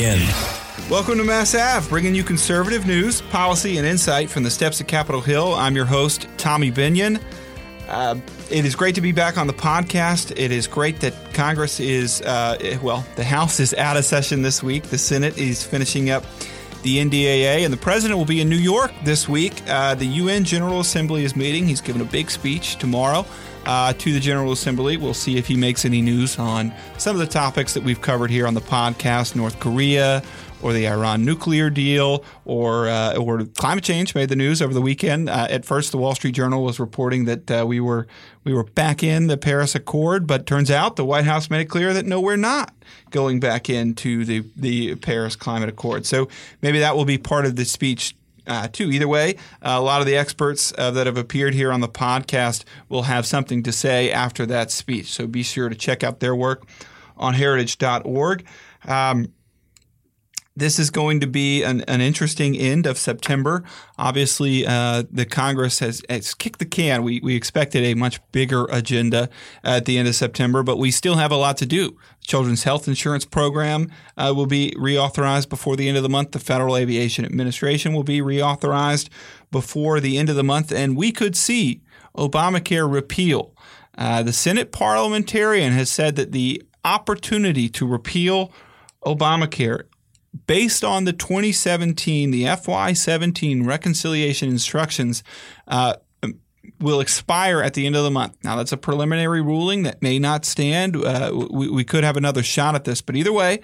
begin. Welcome to Mass Ave, bringing you conservative news, policy, and insight from the steps of Capitol Hill. I'm your host, Tommy Binion. Uh, it is great to be back on the podcast. It is great that Congress is, uh, well, the House is out of session this week. The Senate is finishing up the NDAA, and the president will be in New York this week. Uh, the UN General Assembly is meeting. He's giving a big speech tomorrow uh, to the General Assembly. We'll see if he makes any news on some of the topics that we've covered here on the podcast North Korea, or the Iran nuclear deal or uh, or climate change made the news over the weekend. Uh, at first, the Wall Street Journal was reporting that uh, we were we were back in the Paris Accord, but turns out the White House made it clear that no, we're not going back into the the Paris Climate Accord. So maybe that will be part of the speech uh, too. Either way, uh, a lot of the experts uh, that have appeared here on the podcast will have something to say after that speech. So be sure to check out their work on heritage.org. Um, this is going to be an, an interesting end of September. Obviously, uh, the Congress has, has, kicked the can. We, we expected a much bigger agenda at the end of September, but we still have a lot to do. The Children's Health Insurance Program uh, will be reauthorized before the end of the month. The Federal Aviation Administration will be reauthorized before the end of the month, and we could see Obamacare repeal. Uh, the Senate parliamentarian has said that the opportunity to repeal Obamacare based on the 2017, the FY17 reconciliation instructions, uh, will expire at the end of the month. Now, that's a preliminary ruling that may not stand. Uh, we, we could have another shot at this, but either way,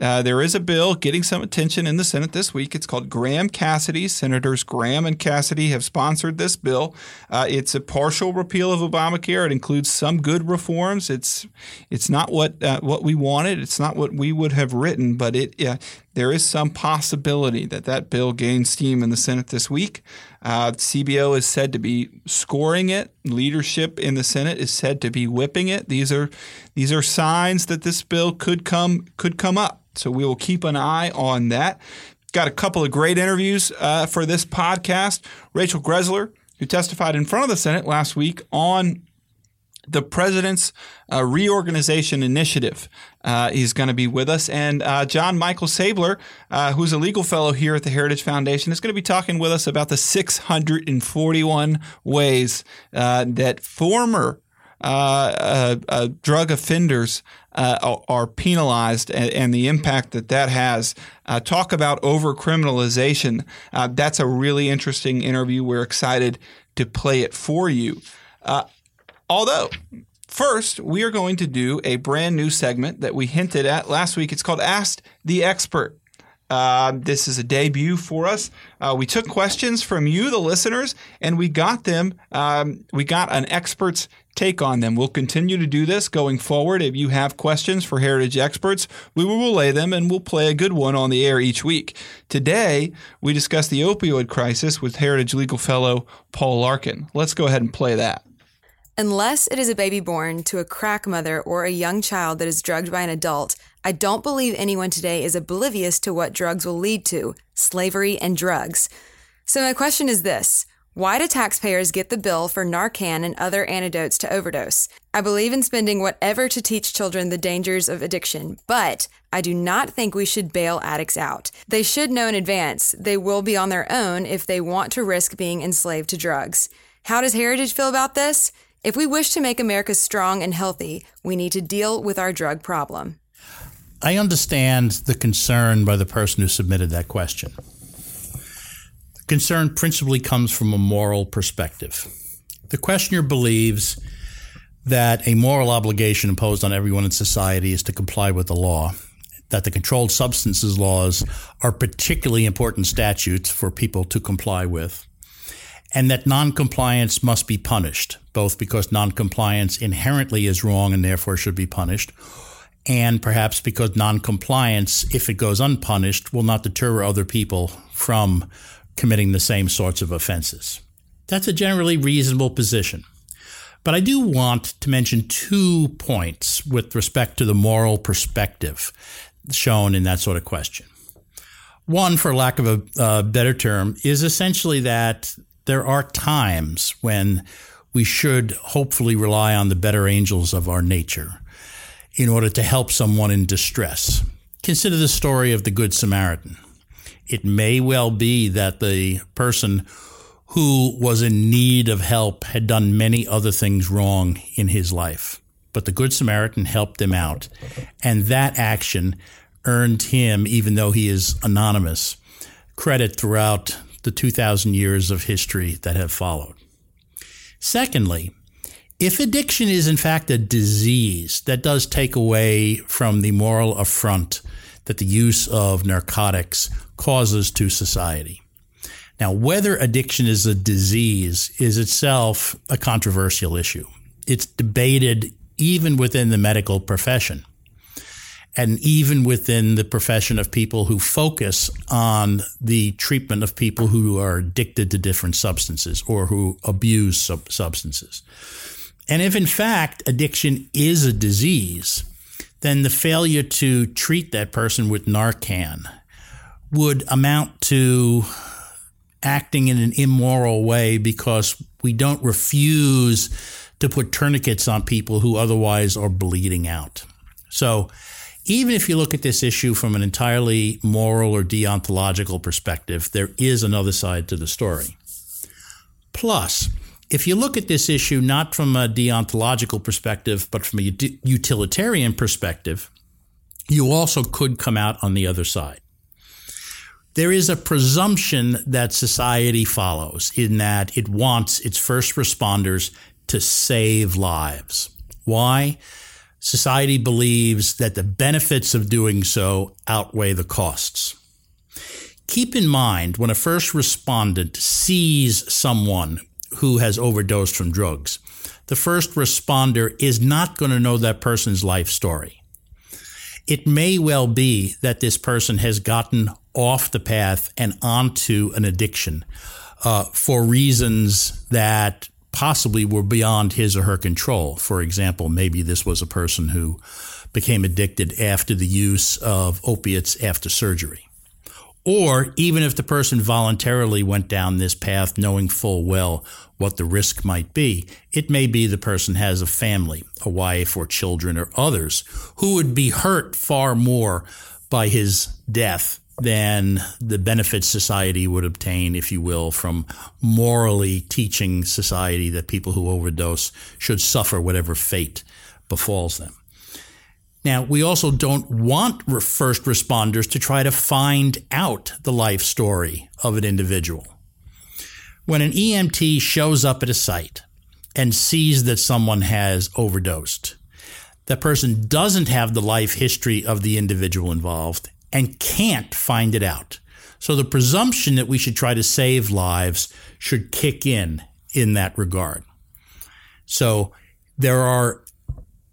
uh, there is a bill getting some attention in the Senate this week. It's called Graham Cassidy. Senators Graham and Cassidy have sponsored this bill. Uh, it's a partial repeal of Obamacare. It includes some good reforms. It's it's not what uh, what we wanted. It's not what we would have written, but it there is some possibility that that bill gains steam in the Senate this week. Uh, CBO is said to be scoring it. Leadership in the Senate is said to be whipping it. These are these are signs that this bill could come could come up. So we will keep an eye on that. Got a couple of great interviews uh, for this podcast. Rachel Greszler, who testified in front of the Senate last week on the president's uh, reorganization initiative. Uh, he's going to be with us. And uh, John Michael Seibler, uh, who's a legal fellow here at the Heritage Foundation, is going to be talking with us about the 641 ways uh, that former uh, drug offenders are penalized and, and, the impact that that has. Talk about overcriminalization. That's a really interesting interview. We're excited to play it for you. Although, first, we are going to do a brand new segment that we hinted at last week. It's called Ask the Expert. Uh, this is a debut for us. Uh, we took questions from you, the listeners, and we got them. Um, we got an expert's take on them. We'll continue to do this going forward. If you have questions for Heritage experts, we will relay them and we'll play a good one on the air each week. Today, we discuss the opioid crisis with Heritage legal fellow Paul Larkin. Let's go ahead and play that. Unless it is a baby born to a crack mother or a young child that is drugged by an adult, I don't believe anyone today is oblivious to what drugs will lead to slavery and drugs. So, my question is this why do taxpayers get the bill for Narcan and other antidotes to overdose? I believe in spending whatever to teach children the dangers of addiction, but I do not think we should bail addicts out. They should know in advance they will be on their own if they want to risk being enslaved to drugs. How does Heritage feel about this? If we wish to make America strong and healthy, we need to deal with our drug problem. I understand the concern by the person who submitted that question The concern principally comes from a moral perspective. The questioner believes that a moral obligation imposed on everyone in society is to comply with the law, that the controlled substances laws are particularly important statutes for people to comply with, and that noncompliance must be punished, both because noncompliance inherently is wrong and therefore should be punished, and perhaps because noncompliance, if it goes unpunished, will not deter other people from committing the same sorts of offenses. That's a generally reasonable position. But I do want to mention two points with respect to the moral perspective shown in that sort of question. One, for lack of a uh, better term, is essentially that there are times when we should hopefully rely on the better angels of our nature in order to help someone in distress Consider the story of the Good Samaritan. It may well be that the person who was in need of help had done many other things wrong in his life. But the Good Samaritan helped him out. And that action earned him, even though he is anonymous, credit throughout the 2,000 years of history that have followed. Secondly, if addiction is in fact a disease that does take away from the moral affront that the use of narcotics causes to society. Now, whether addiction is a disease is itself a controversial issue. It's debated even within the medical profession and even within the profession of people who focus on the treatment of people who are addicted to different substances or who abuse sub- substances. And if in fact addiction is a disease, then the failure to treat that person with Narcan would amount to acting in an immoral way because we don't refuse to put tourniquets on people who otherwise are bleeding out. So, even if you look at this issue from an entirely moral or deontological perspective, there is another side to the story. Plus, if you look at this issue not from a deontological perspective, but from a utilitarian perspective, you also could come out on the other side. There is a presumption that society follows in that it wants its first responders to save lives. Why? Society believes that the benefits of doing so outweigh the costs. Keep in mind when a first respondent sees someone who has overdosed from drugs, the first responder is not going to know that person's life story. It may well be that this person has gotten off the path and onto an addiction uh, for reasons that possibly were beyond his or her control. For example, maybe this was a person who became addicted after the use of opiates after surgery. Or even if the person voluntarily went down this path knowing full well what the risk might be, it may be the person has a family, a wife or children or others who would be hurt far more by his death than the benefits society would obtain, if you will, from morally teaching society that people who overdose should suffer whatever fate befalls them. Now, we also don't want first responders to try to find out the life story of an individual. When an EMT shows up at a site and sees that someone has overdosed, that person doesn't have the life history of the individual involved and can't find it out. So the presumption that we should try to save lives should kick in in that regard. So there are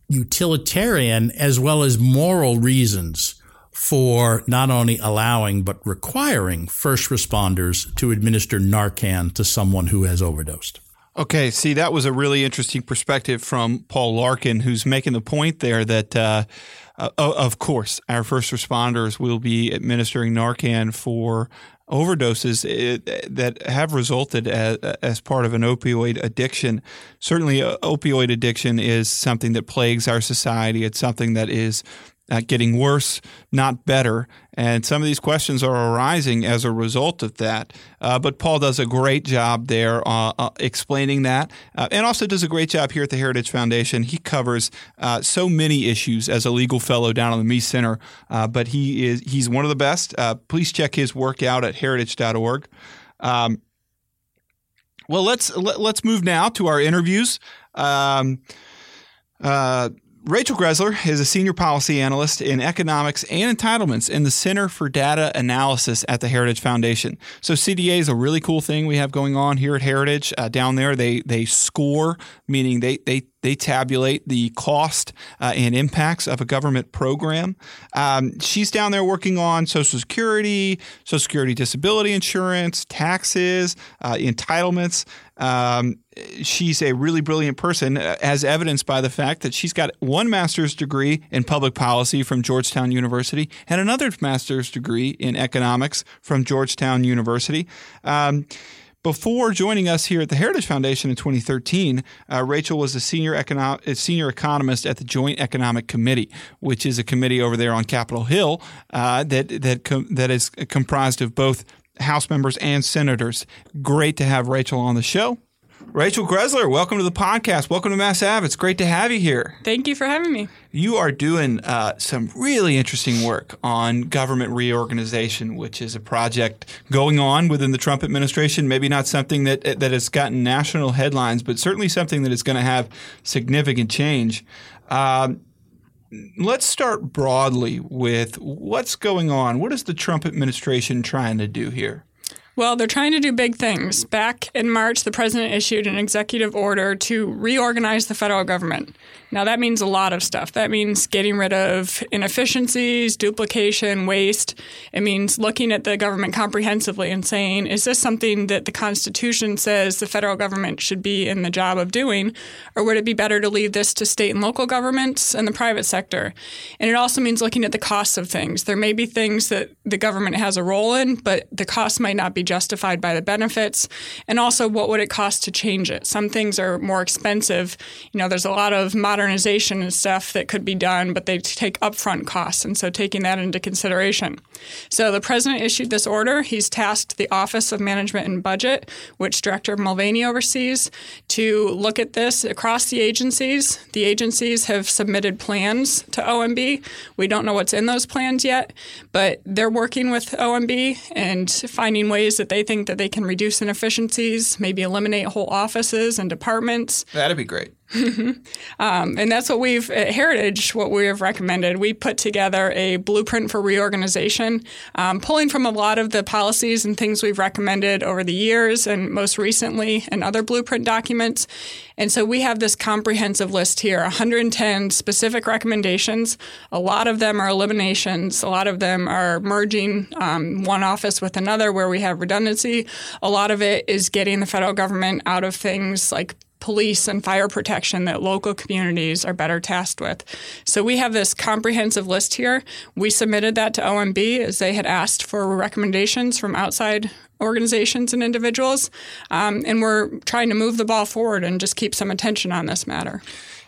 utilitarian as well as moral reasons for not only allowing but requiring first responders to administer Narcan to someone who has overdosed. Okay, see, that was a really interesting perspective from Paul Larkin, who's making the point there that, uh, uh, of course, our first responders will be administering Narcan for overdoses eh, that have resulted as, as, part of an opioid addiction. Certainly, uh, opioid addiction is something that plagues our society. It's something that is uh, getting worse, not better. And some of these questions are arising as a result of that. Uh, but Paul does a great job there uh, uh explaining that, uh, and also does a great job here at the Heritage Foundation. He covers uh, so many issues as a legal fellow down on the Meese Center, but he is he's one of the best. please check his work out at heritage.org. Um, well, let's let, us let us move now to our interviews. Um, uh, Rachel Greszler is a senior policy analyst in economics and entitlements in the Center for Data Analysis at the Heritage Foundation. So CDA is a really cool thing we have going on here at Heritage. Uh, down there, they they score, meaning they they they tabulate the cost uh, and impacts of a government program. Um, she's down there working on Social Security, Social Security disability insurance, taxes, uh, entitlements. Um, she's a really brilliant person, uh, as evidenced by the fact that she's got one master's degree in public policy from Georgetown University and another master's degree in economics from Georgetown University. Um, before joining us here at the Heritage Foundation in 2013, uh, Rachel was a senior, econo- senior economist at the Joint Economic Committee, which is a committee over there on Capitol Hill uh, that that com- that is comprised of both House members and senators. Great to have Rachel on the show. Rachel Greszler, welcome to the podcast. Welcome to Mass Ave. It's great to have you here. Thank you for having me. You are doing uh, some really interesting work on government reorganization, which is a project going on within the Trump administration. Maybe not something that that has gotten national headlines, but certainly something that is going to have significant change. Um, let's start broadly with what's going on. What is the Trump administration trying to do here? Well, they're trying to do big things. Back in March, the president issued an executive order to reorganize the federal government. Now, that means a lot of stuff. That means getting rid of inefficiencies, duplication, waste. It means looking at the government comprehensively and saying, is this something that the Constitution says the federal government should be in the job of doing? Or would it be better to leave this to state and local governments and the private sector? And it also means looking at the costs of things. There may be things that the government has a role in, but the costs might not be justified by the benefits. And also, what would it cost to change it? Some things are more expensive. You know, there's a lot of modernization and stuff that could be done, but they take upfront costs. And so, taking that into consideration. So, the president issued this order. He's tasked the Office of Management and Budget, which Director Mulvaney oversees, to look at this across the agencies. The agencies have submitted plans to OMB. We don't know what's in those plans yet, but they're working with OMB and finding ways that they think that they can reduce inefficiencies, maybe eliminate whole offices and departments. That'd be great. um, and that's what we've at Heritage, what we have recommended. We put together a blueprint for reorganization, um, pulling from a lot of the policies and things we've recommended over the years and most recently in other blueprint documents. And so we have this comprehensive list here 110 specific recommendations. A lot of them are eliminations, a lot of them are merging um, one office with another where we have redundancy. A lot of it is getting the federal government out of things like police and fire protection that local communities are better tasked with. So we have this comprehensive list here. We submitted that to OMB as they had asked for recommendations from outside organizations and individuals. Um, and we're trying to move the ball forward and just keep some attention on this matter.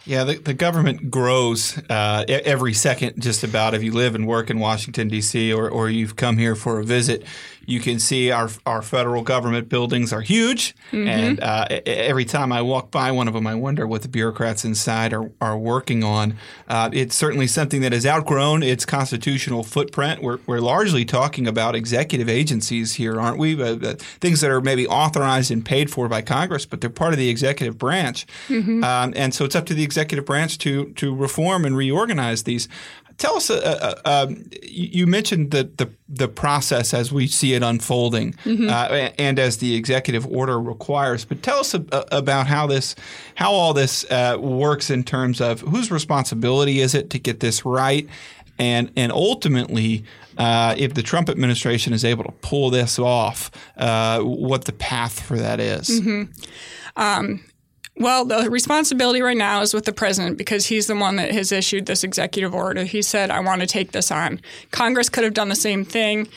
Yeah, the, the government grows uh, every second, just about. If you live and work in Washington, D.C., or, or you've come here for a visit, you can see our, our federal government buildings are huge. Mm-hmm. And uh, every time I walk by one of them, I wonder what the bureaucrats inside are, are working on. Uh, it's certainly something that has outgrown its constitutional footprint. We're, we're largely talking about executive agencies here, aren't we? Uh, uh things that are maybe authorized and paid for by Congress, but they're part of the executive branch. Mm-hmm. Um, and so it's up to the executive branch to, to reform and reorganize these. Tell us, uh, uh, um, you mentioned the, the, the process as we see it unfolding, mm-hmm. uh, and as the executive order requires. But tell us about how this, how all this uh, works in terms of whose responsibility is it to get this right, and and ultimately, uh, if the Trump administration is able to pull this off, uh, what the path for that is. Mm-hmm. Um, well, the responsibility right now is with the president because he's the one that has issued this executive order. He said, I want to take this on. Congress could have done the same thing.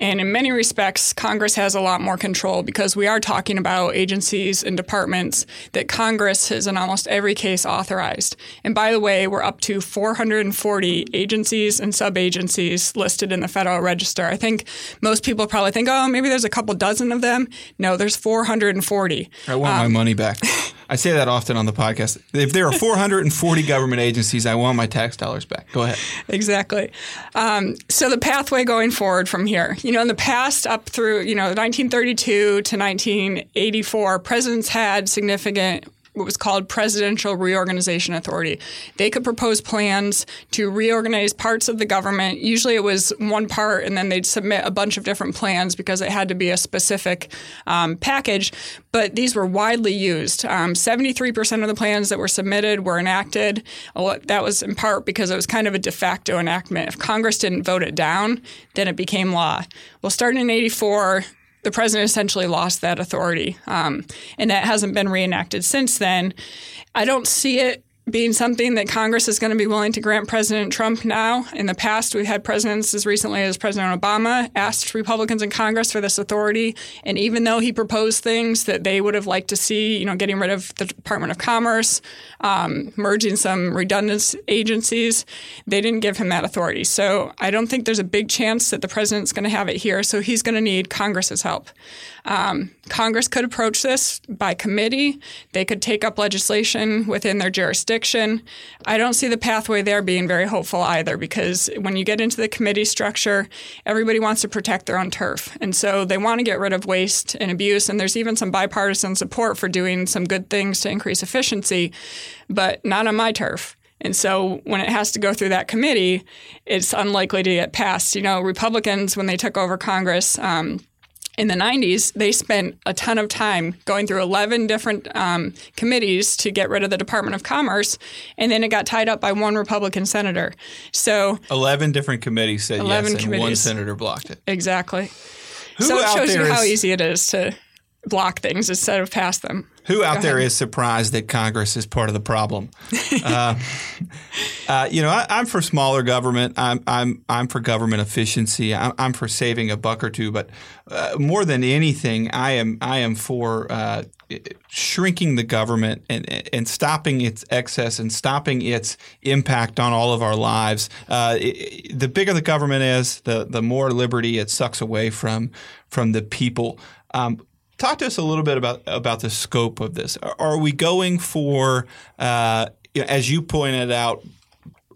And in many respects, Congress has a lot more control because we are talking about agencies and departments that Congress has, in almost every case, authorized. And by the way, we're up to 440 agencies and sub agencies listed in the Federal Register. I think most people probably think, oh, maybe there's a couple dozen of them. No, there's 440. I want um, my money back. I say that often on the podcast. If there are 440 government agencies, I want my tax dollars back. Go ahead. Exactly. Um, so the pathway going forward from here, you know, in the past, up through you know 1932 to 1984, presidents had significant what was called Presidential Reorganization Authority. They could propose plans to reorganize parts of the government. Usually it was one part, and then they'd submit a bunch of different plans because it had to be a specific um, package. But these were widely used. Um, 73% of the plans that were submitted were enacted. That was in part because it was kind of a de facto enactment. If Congress didn't vote it down, then it became law. Well, starting in 84, the president essentially lost that authority, um, and that hasn't been reenacted since then. I don't see it being something that Congress is going to be willing to grant President Trump now. In the past, we've had presidents as recently as President Obama asked Republicans in Congress for this authority. And even though he proposed things that they would have liked to see, you know, getting rid of the Department of Commerce, um, merging some redundant agencies, they didn't give him that authority. So I don't think there's a big chance that the president's going to have it here. So he's going to need Congress's help. Um, Congress could approach this by committee. They could take up legislation within their jurisdiction. I don't see the pathway there being very hopeful either because when you get into the committee structure, everybody wants to protect their own turf. And so they want to get rid of waste and abuse. And there's even some bipartisan support for doing some good things to increase efficiency, but not on my turf. And so when it has to go through that committee, it's unlikely to get passed. You know, Republicans, when they took over Congress, um, in the 90s, they spent a ton of time going through 11 different um, committees to get rid of the Department of Commerce, and then it got tied up by one Republican senator. So 11 different committees said 11 yes, and one senator blocked it. Exactly. Who so it shows you how easy it is to block things instead of pass them. Who out there is surprised that Congress is part of the problem? uh, uh, you know, I, am for smaller government. I'm I'm I'm for government efficiency. I'm, I'm for saving a buck or two. But uh, more than anything, I am I am for uh, shrinking the government and and stopping its excess and stopping its impact on all of our lives. Uh, it, the bigger the government is, the the more liberty it sucks away from from the people. Um, Talk to us a little bit about about the scope of this. Are we going for, uh, as you pointed out,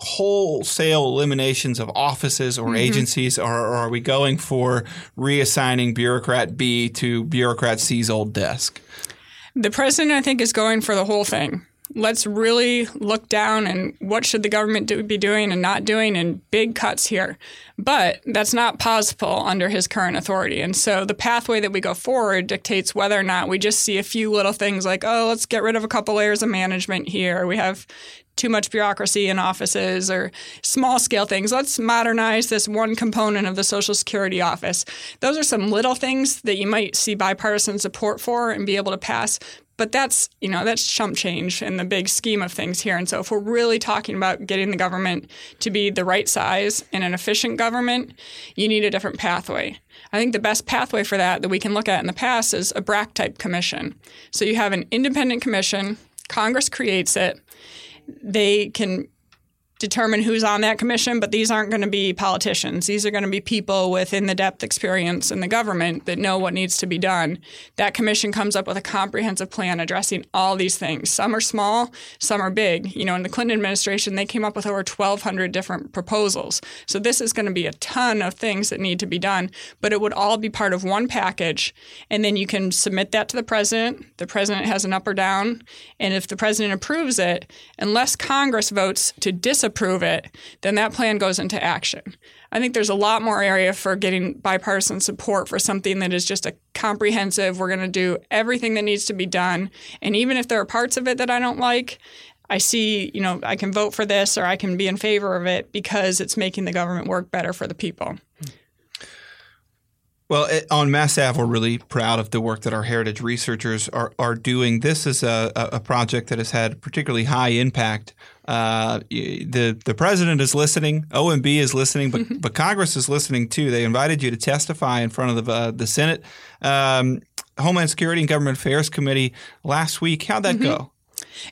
wholesale eliminations of offices or mm-hmm. agencies, or, or, are we going for reassigning bureaucrat B to bureaucrat C's old desk? The president, I think, is going for the whole thing let's really look down and what should the government do, be doing and not doing and big cuts here. But that's not possible under his current authority. And so the pathway that we go forward dictates whether or not we just see a few little things like, oh, let's get rid of a couple layers of management here. We have too much bureaucracy in offices or small scale things. Let's modernize this one component of the Social Security office. Those are some little things that you might see bipartisan support for and be able to pass. But that's, you know, that's chump change in the big scheme of things here. And so if we're really talking about getting the government to be the right size and an efficient government, you need a different pathway. I think the best pathway for that that we can look at in the past is a BRAC type commission. So you have an independent commission, Congress creates it. They can determine who's on that commission, but these aren't going to be politicians. These are going to be people with in the depth experience in the government that know what needs to be done. That commission comes up with a comprehensive plan addressing all these things. Some are small, some are big. You know, in the Clinton administration, they came up with over 1,200 different proposals. So this is going to be a ton of things that need to be done, but it would all be part of one package. And then you can submit that to the president. The president has an up or down. And if the president approves it, unless Congress votes to disapprove approve it, then that plan goes into action. I think there's a lot more area for getting bipartisan support for something that is just a comprehensive, we're going to do everything that needs to be done. And even if there are parts of it that I don't like, I see, you know, I can vote for this or I can be in favor of it because it's making the government work better for the people. Well, it, on Mass Ave, we're really proud of the work that our heritage researchers are, are doing. This is a, a project that has had particularly high impact. Uh, the the president is listening, OMB is listening, but but Congress is listening too. They invited you to testify in front of the uh, the Senate um, Homeland Security and Government Affairs Committee last week. How'd that mm-hmm. go?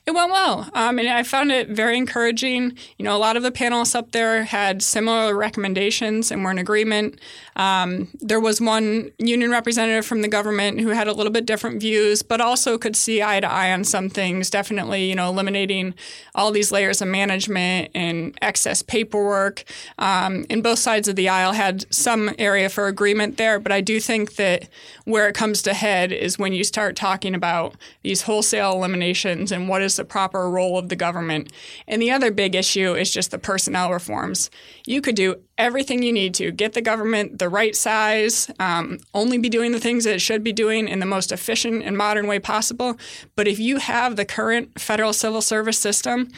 It went well. Um, and I found it very encouraging. You know, a lot of the panelists up there had similar recommendations and were in agreement. Um, there was one union representative from the government who had a little bit different views, but also could see eye to eye on some things. Definitely, you know, eliminating all these layers of management and excess paperwork. Um, and both sides of the aisle had some area for agreement there. But I do think that where it comes to head is when you start talking about these wholesale eliminations and what is the proper role of the government. And the other big issue is just the personnel reforms. You could do everything you need to get the government the right size, um, only be doing the things that it should be doing in the most efficient and modern way possible. But if you have the current federal civil service system,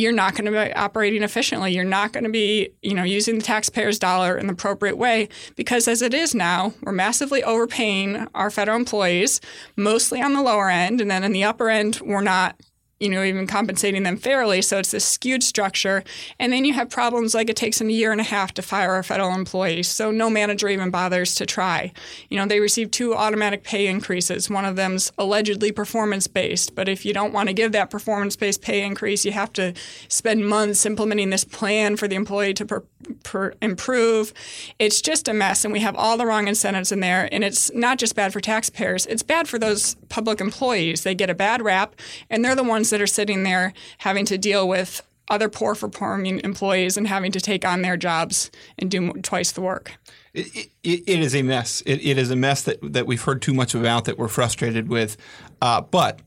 you're not going to be operating efficiently. You're not going to be, you know, using the taxpayer's dollar in the appropriate way because as it is now, we're massively overpaying our federal employees, mostly on the lower end, and then in the upper end, we're not you know, even compensating them fairly. So it's this skewed structure. And then you have problems like it takes them a year and a half to fire a federal employee. So no manager even bothers to try. You know, they receive two automatic pay increases. One of them's allegedly performance based. But if you don't want to give that performance based pay increase, you have to spend months implementing this plan for the employee to per, per improve. It's just a mess. And we have all the wrong incentives in there. And it's not just bad for taxpayers, it's bad for those public employees. They get a bad rap, and they're the ones that are sitting there having to deal with other poor performing employees and having to take on their jobs and do twice the work. It, it, it is a mess. It, it is a mess that, that we've heard too much about that we're frustrated with. Uh, but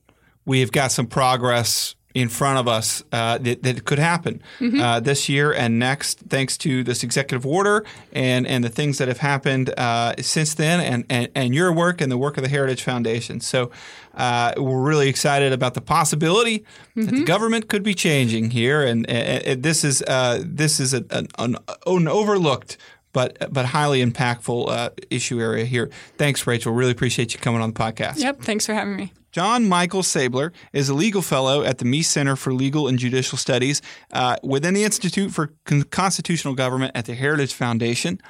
we've got some progress in front of us uh, that, that, could happen mm-hmm. uh, this year and next, thanks to this executive order and, and the things that have happened uh, since then, and, and, and your work and the work of the Heritage Foundation. So uh, we're really excited about the possibility mm-hmm. that the mm-hmm. government could be changing here, and, and, and this is uh, this is an, an, an overlooked but but highly impactful uh, issue area here. Thanks, Rachel. Really appreciate you coming on the podcast. Yep. Thanks for having me. John Michael Seibler is a legal fellow at the Meese Center for Legal and Judicial Studies uh, within the Institute for Constitutional Government at the Heritage Foundation.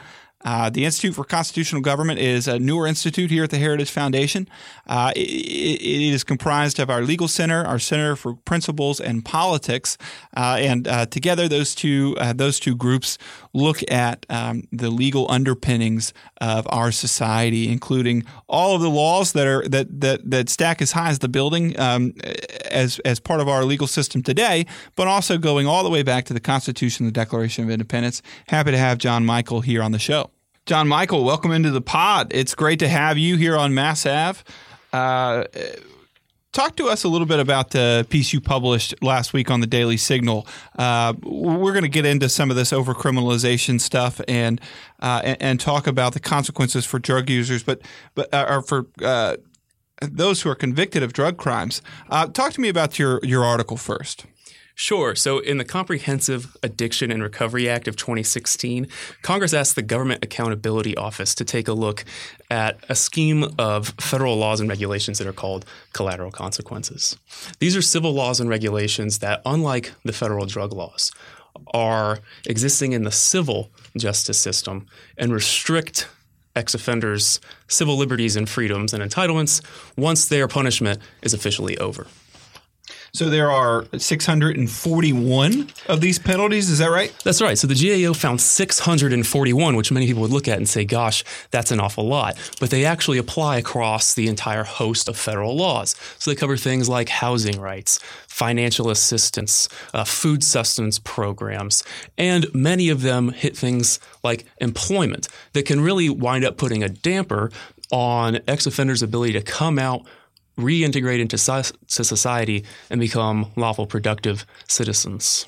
Uh, the Institute for Constitutional Government is a newer institute here at the Heritage Foundation. Uh, it, it is comprised of our Legal Center, our Center for Principles and Politics, uh, and uh, together those two uh, those two groups look at um, the legal underpinnings of our society, including all of the laws that are that that, that stack as high as the building um, as as part of our legal system today, but also going all the way back to the Constitution, the Declaration of Independence. Happy to have John Michael here on the show. John Michael, welcome into the pod. It's great to have you here on Mass Ave. Uh, talk to us a little bit about the piece you published last week on the Daily Signal. Uh, we're going to get into some of this overcriminalization stuff and, uh, and, and talk about the consequences for drug users, but but uh, or for uh, those who are convicted of drug crimes. Uh, talk to me about your your article first. Sure. So, in the Comprehensive Addiction and Recovery Act of 2016, Congress asked the Government Accountability Office to take a look at a scheme of federal laws and regulations that are called collateral consequences. These are civil laws and regulations that, unlike the federal drug laws, are existing in the civil justice system and restrict ex offenders' civil liberties and freedoms and entitlements once their punishment is officially over. So there are 641 of these penalties. Is that right? That's right. So the GAO found 641, which many people would look at and say, gosh, that's an awful lot. But they actually apply across the entire host of federal laws. So they cover things like housing rights, financial assistance, uh, food sustenance programs, and many of them hit things like employment that can really wind up putting a damper on ex offenders' ability to come out reintegrate into society and become lawful, productive citizens.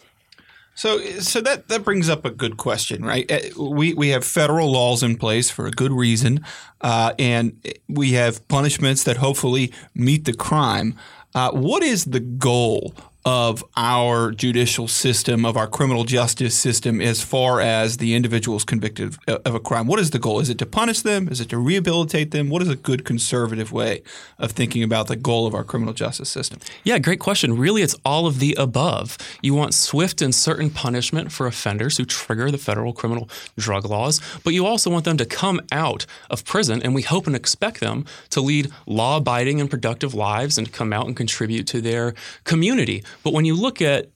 So, so that, that brings up a good question, right? Uh, we, we have federal laws in place for a good reason, uh, and we have punishments that hopefully meet the crime. Uh, what is the goal of our judicial system, of our criminal justice system, as far as the individuals convicted of a crime? What is the goal? Is it to punish them? Is it to rehabilitate them? What is a good conservative way of thinking about the goal of our criminal justice system? Yeah, great question. Really, it's all of the above. You want swift and certain punishment for offenders who trigger the federal criminal drug laws, but you also want them to come out of prison, and we hope and expect them to lead law abiding and productive lives and come out and contribute to their community. But when you look at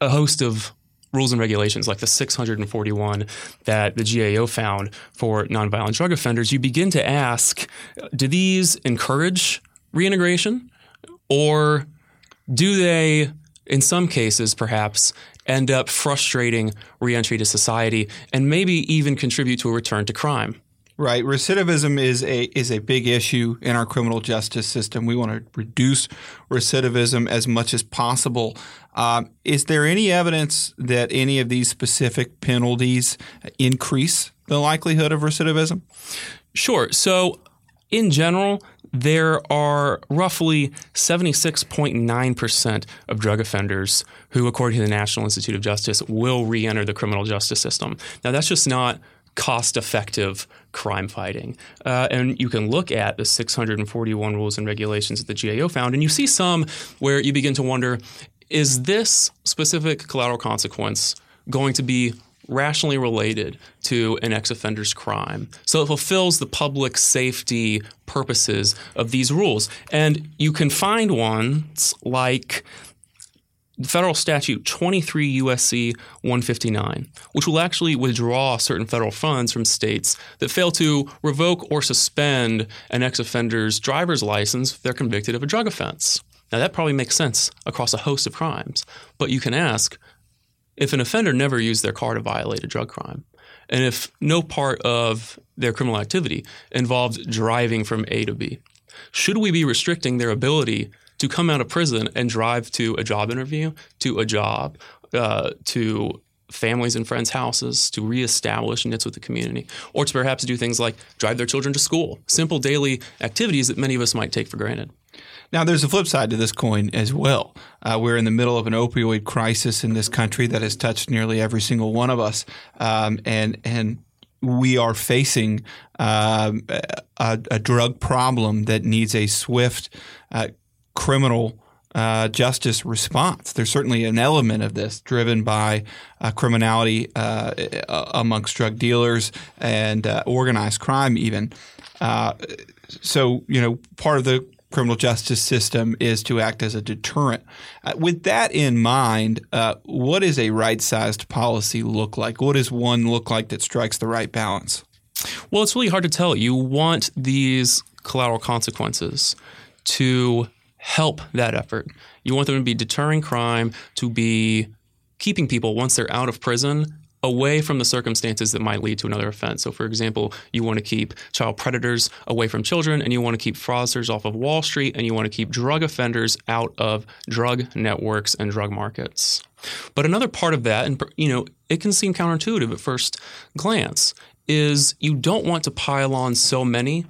a host of rules and regulations like the 641 that the GAO found for nonviolent drug offenders, you begin to ask do these encourage reintegration or do they, in some cases perhaps, end up frustrating reentry to society and maybe even contribute to a return to crime? Right. Recidivism is a is a big issue in our criminal justice system. We want to reduce recidivism as much as possible. Um, is there any evidence that any of these specific penalties increase the likelihood of recidivism? Sure. So, in general, there are roughly 76.9% of drug offenders who, according to the National Institute of Justice, will re enter the criminal justice system. Now, that's just not cost effective crime fighting. Uh, and you can look at the 641 rules and regulations that the GAO found, and you see some where you begin to wonder is this specific collateral consequence going to be rationally related to an ex offender's crime. So it fulfills the public safety purposes of these rules. And you can find ones like federal statute 23 USC 159, which will actually withdraw certain federal funds from states that fail to revoke or suspend an ex offender's driver's license if they're convicted of a drug offense. Now, that probably makes sense across a host of crimes, but you can ask if an offender never used their car to violate a drug crime, and if no part of their criminal activity involved driving from A to B, should we be restricting their ability to come out of prison and drive to a job interview, to a job, uh, to families and friends' houses, to reestablish nits with the community, or to perhaps do things like drive their children to school, simple daily activities that many of us might take for granted. Now, there's a flip side to this coin as well. Uh, we're in the middle of an opioid crisis in this country that has touched nearly every single one of us, um, and and we are facing um, a, a, drug problem that needs a swift uh, criminal. Uh, justice response. There's certainly an element of this driven by uh, criminality uh, amongst drug dealers and uh, organized crime, even. so, you know, part of the criminal justice system is to act as a deterrent. Uh, with that in mind, uh, what does a right sized policy look like? What does one look like that strikes the right balance? Well, it's really hard to tell. You want these collateral consequences to help that effort. You want them to be deterring crime, to be keeping people once they're out of prison away from the circumstances that might lead to another offense. So, for example, you want to keep child predators away from children, and you want to keep fraudsters off of Wall Street, and you want to keep drug offenders out of drug networks and drug markets. But another part of that, and you know, it can seem counterintuitive at first glance, is you don't want to pile on so many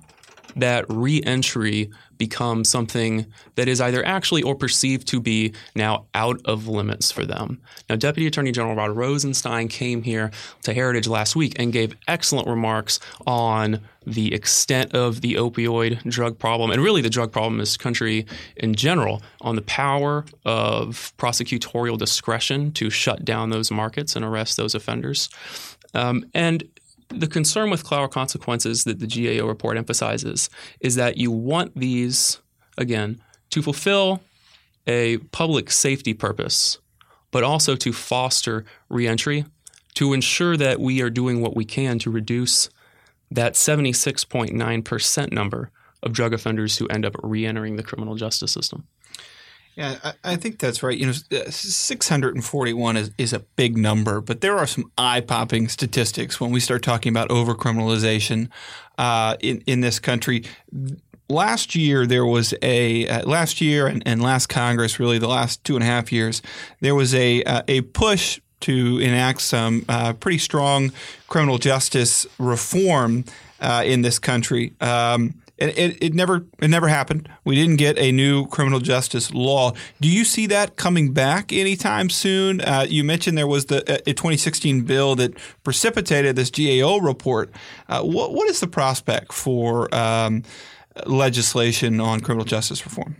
that reentry become something that is either actually or perceived to be now out of limits for them. Now, Deputy Attorney General Rod Rosenstein came here to Heritage last week and gave excellent remarks on the extent of the opioid drug problem and really the drug problem in this country in general on the power of prosecutorial discretion to shut down those markets and arrest those offenders. Um, and the concern with collateral consequences that the GAO report emphasizes is that you want these, again, to fulfill a public safety purpose, but also to foster reentry, to ensure that we are doing what we can to reduce that 76.9% number of drug offenders who end up reentering the criminal justice system. Yeah, I, I, think that's right. You know, 641 is, is a big number, but there are some eye-popping statistics when we start talking about overcriminalization uh, in in this country. Last year, there was a uh, last year and, and last Congress, really the last two and a half years, there was a uh, a push to enact some uh, pretty strong criminal justice reform uh, in this country. Um, it, it, it, never it never happened. We didn't get a new criminal justice law. Do you see that coming back anytime soon? Uh, you mentioned there was the a 2016 bill that precipitated this GAO report. Uh, what what is the prospect for? Um, legislation on criminal justice reform?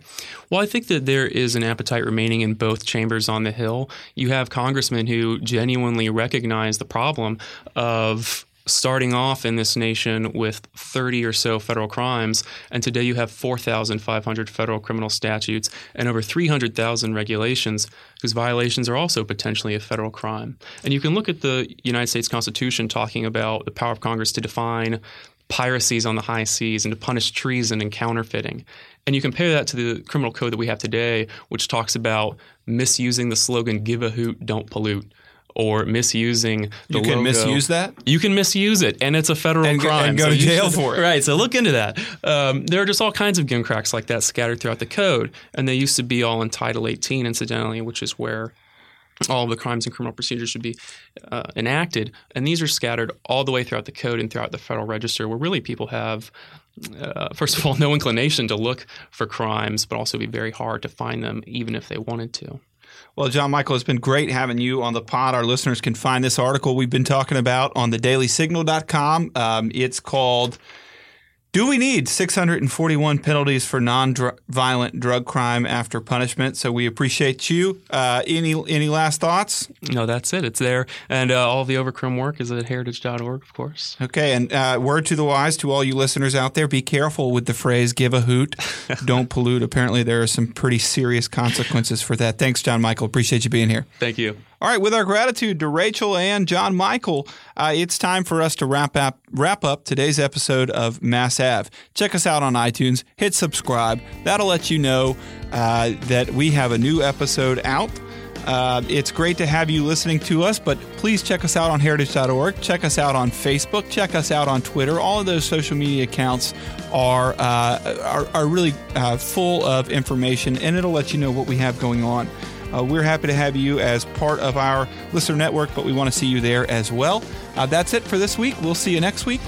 Well, I think that there is an appetite remaining in both chambers on the Hill. You have congressmen who genuinely recognize the problem of starting off in this nation with 30 or so federal crimes, and today you have 4,500 federal criminal statutes and over 300,000 regulations whose violations are also potentially a federal crime. And you can look at the United States Constitution talking about the power of Congress to define piracies on the high seas and to punish treason and counterfeiting. And you compare that to the criminal code that we have today, which talks about misusing the slogan, give a hoot, don't pollute or misusing the You can logo. misuse that? You can misuse it, and it's a federal And crime. and go to you jail for it. Right, so look into that. Um, there are just all kinds of gimcracks like that scattered throughout the code, and they used to be all in Title 18, incidentally, which is where all the crimes and criminal procedures should be uh, enacted. And these are scattered all the way throughout the code and throughout the Federal Register, where really people have, uh, first of all, no inclination to look for crimes, but also be very hard to find them, even if they wanted to. Well, John Michael, it's been great having you on the pod. Our listeners can find this article we've been talking about on thedailysignal.com. Um, it's called do we need 641 penalties for non-violent drug crime after punishment? So we appreciate you. Uh, any any last thoughts? No, that's it. It's there, and uh, all the Overcrim work is at heritage.org, of course. Okay, and uh, word to the wise to all you listeners out there: be careful with the phrase "give a hoot, don't pollute." Apparently, there are some pretty serious consequences for that. Thanks, John Michael. Appreciate you being here. Thank you. All right, with our gratitude to Rachel and John Michael, uh, it's time for us to wrap up wrap up today's episode of Mass Ave. Check us out on iTunes. Hit subscribe. That'll let you know uh, that we have a new episode out. Uh, it's great to have you listening to us, but please check us out on heritage.org. Check us out on Facebook. Check us out on Twitter. All of those social media accounts are uh, are, are, really uh, full of information, and it'll let you know what we have going on. Uh, we're happy to have you as part of our listener network, but we want to see you there as well. Uh, that's it for this week. We'll see you next week.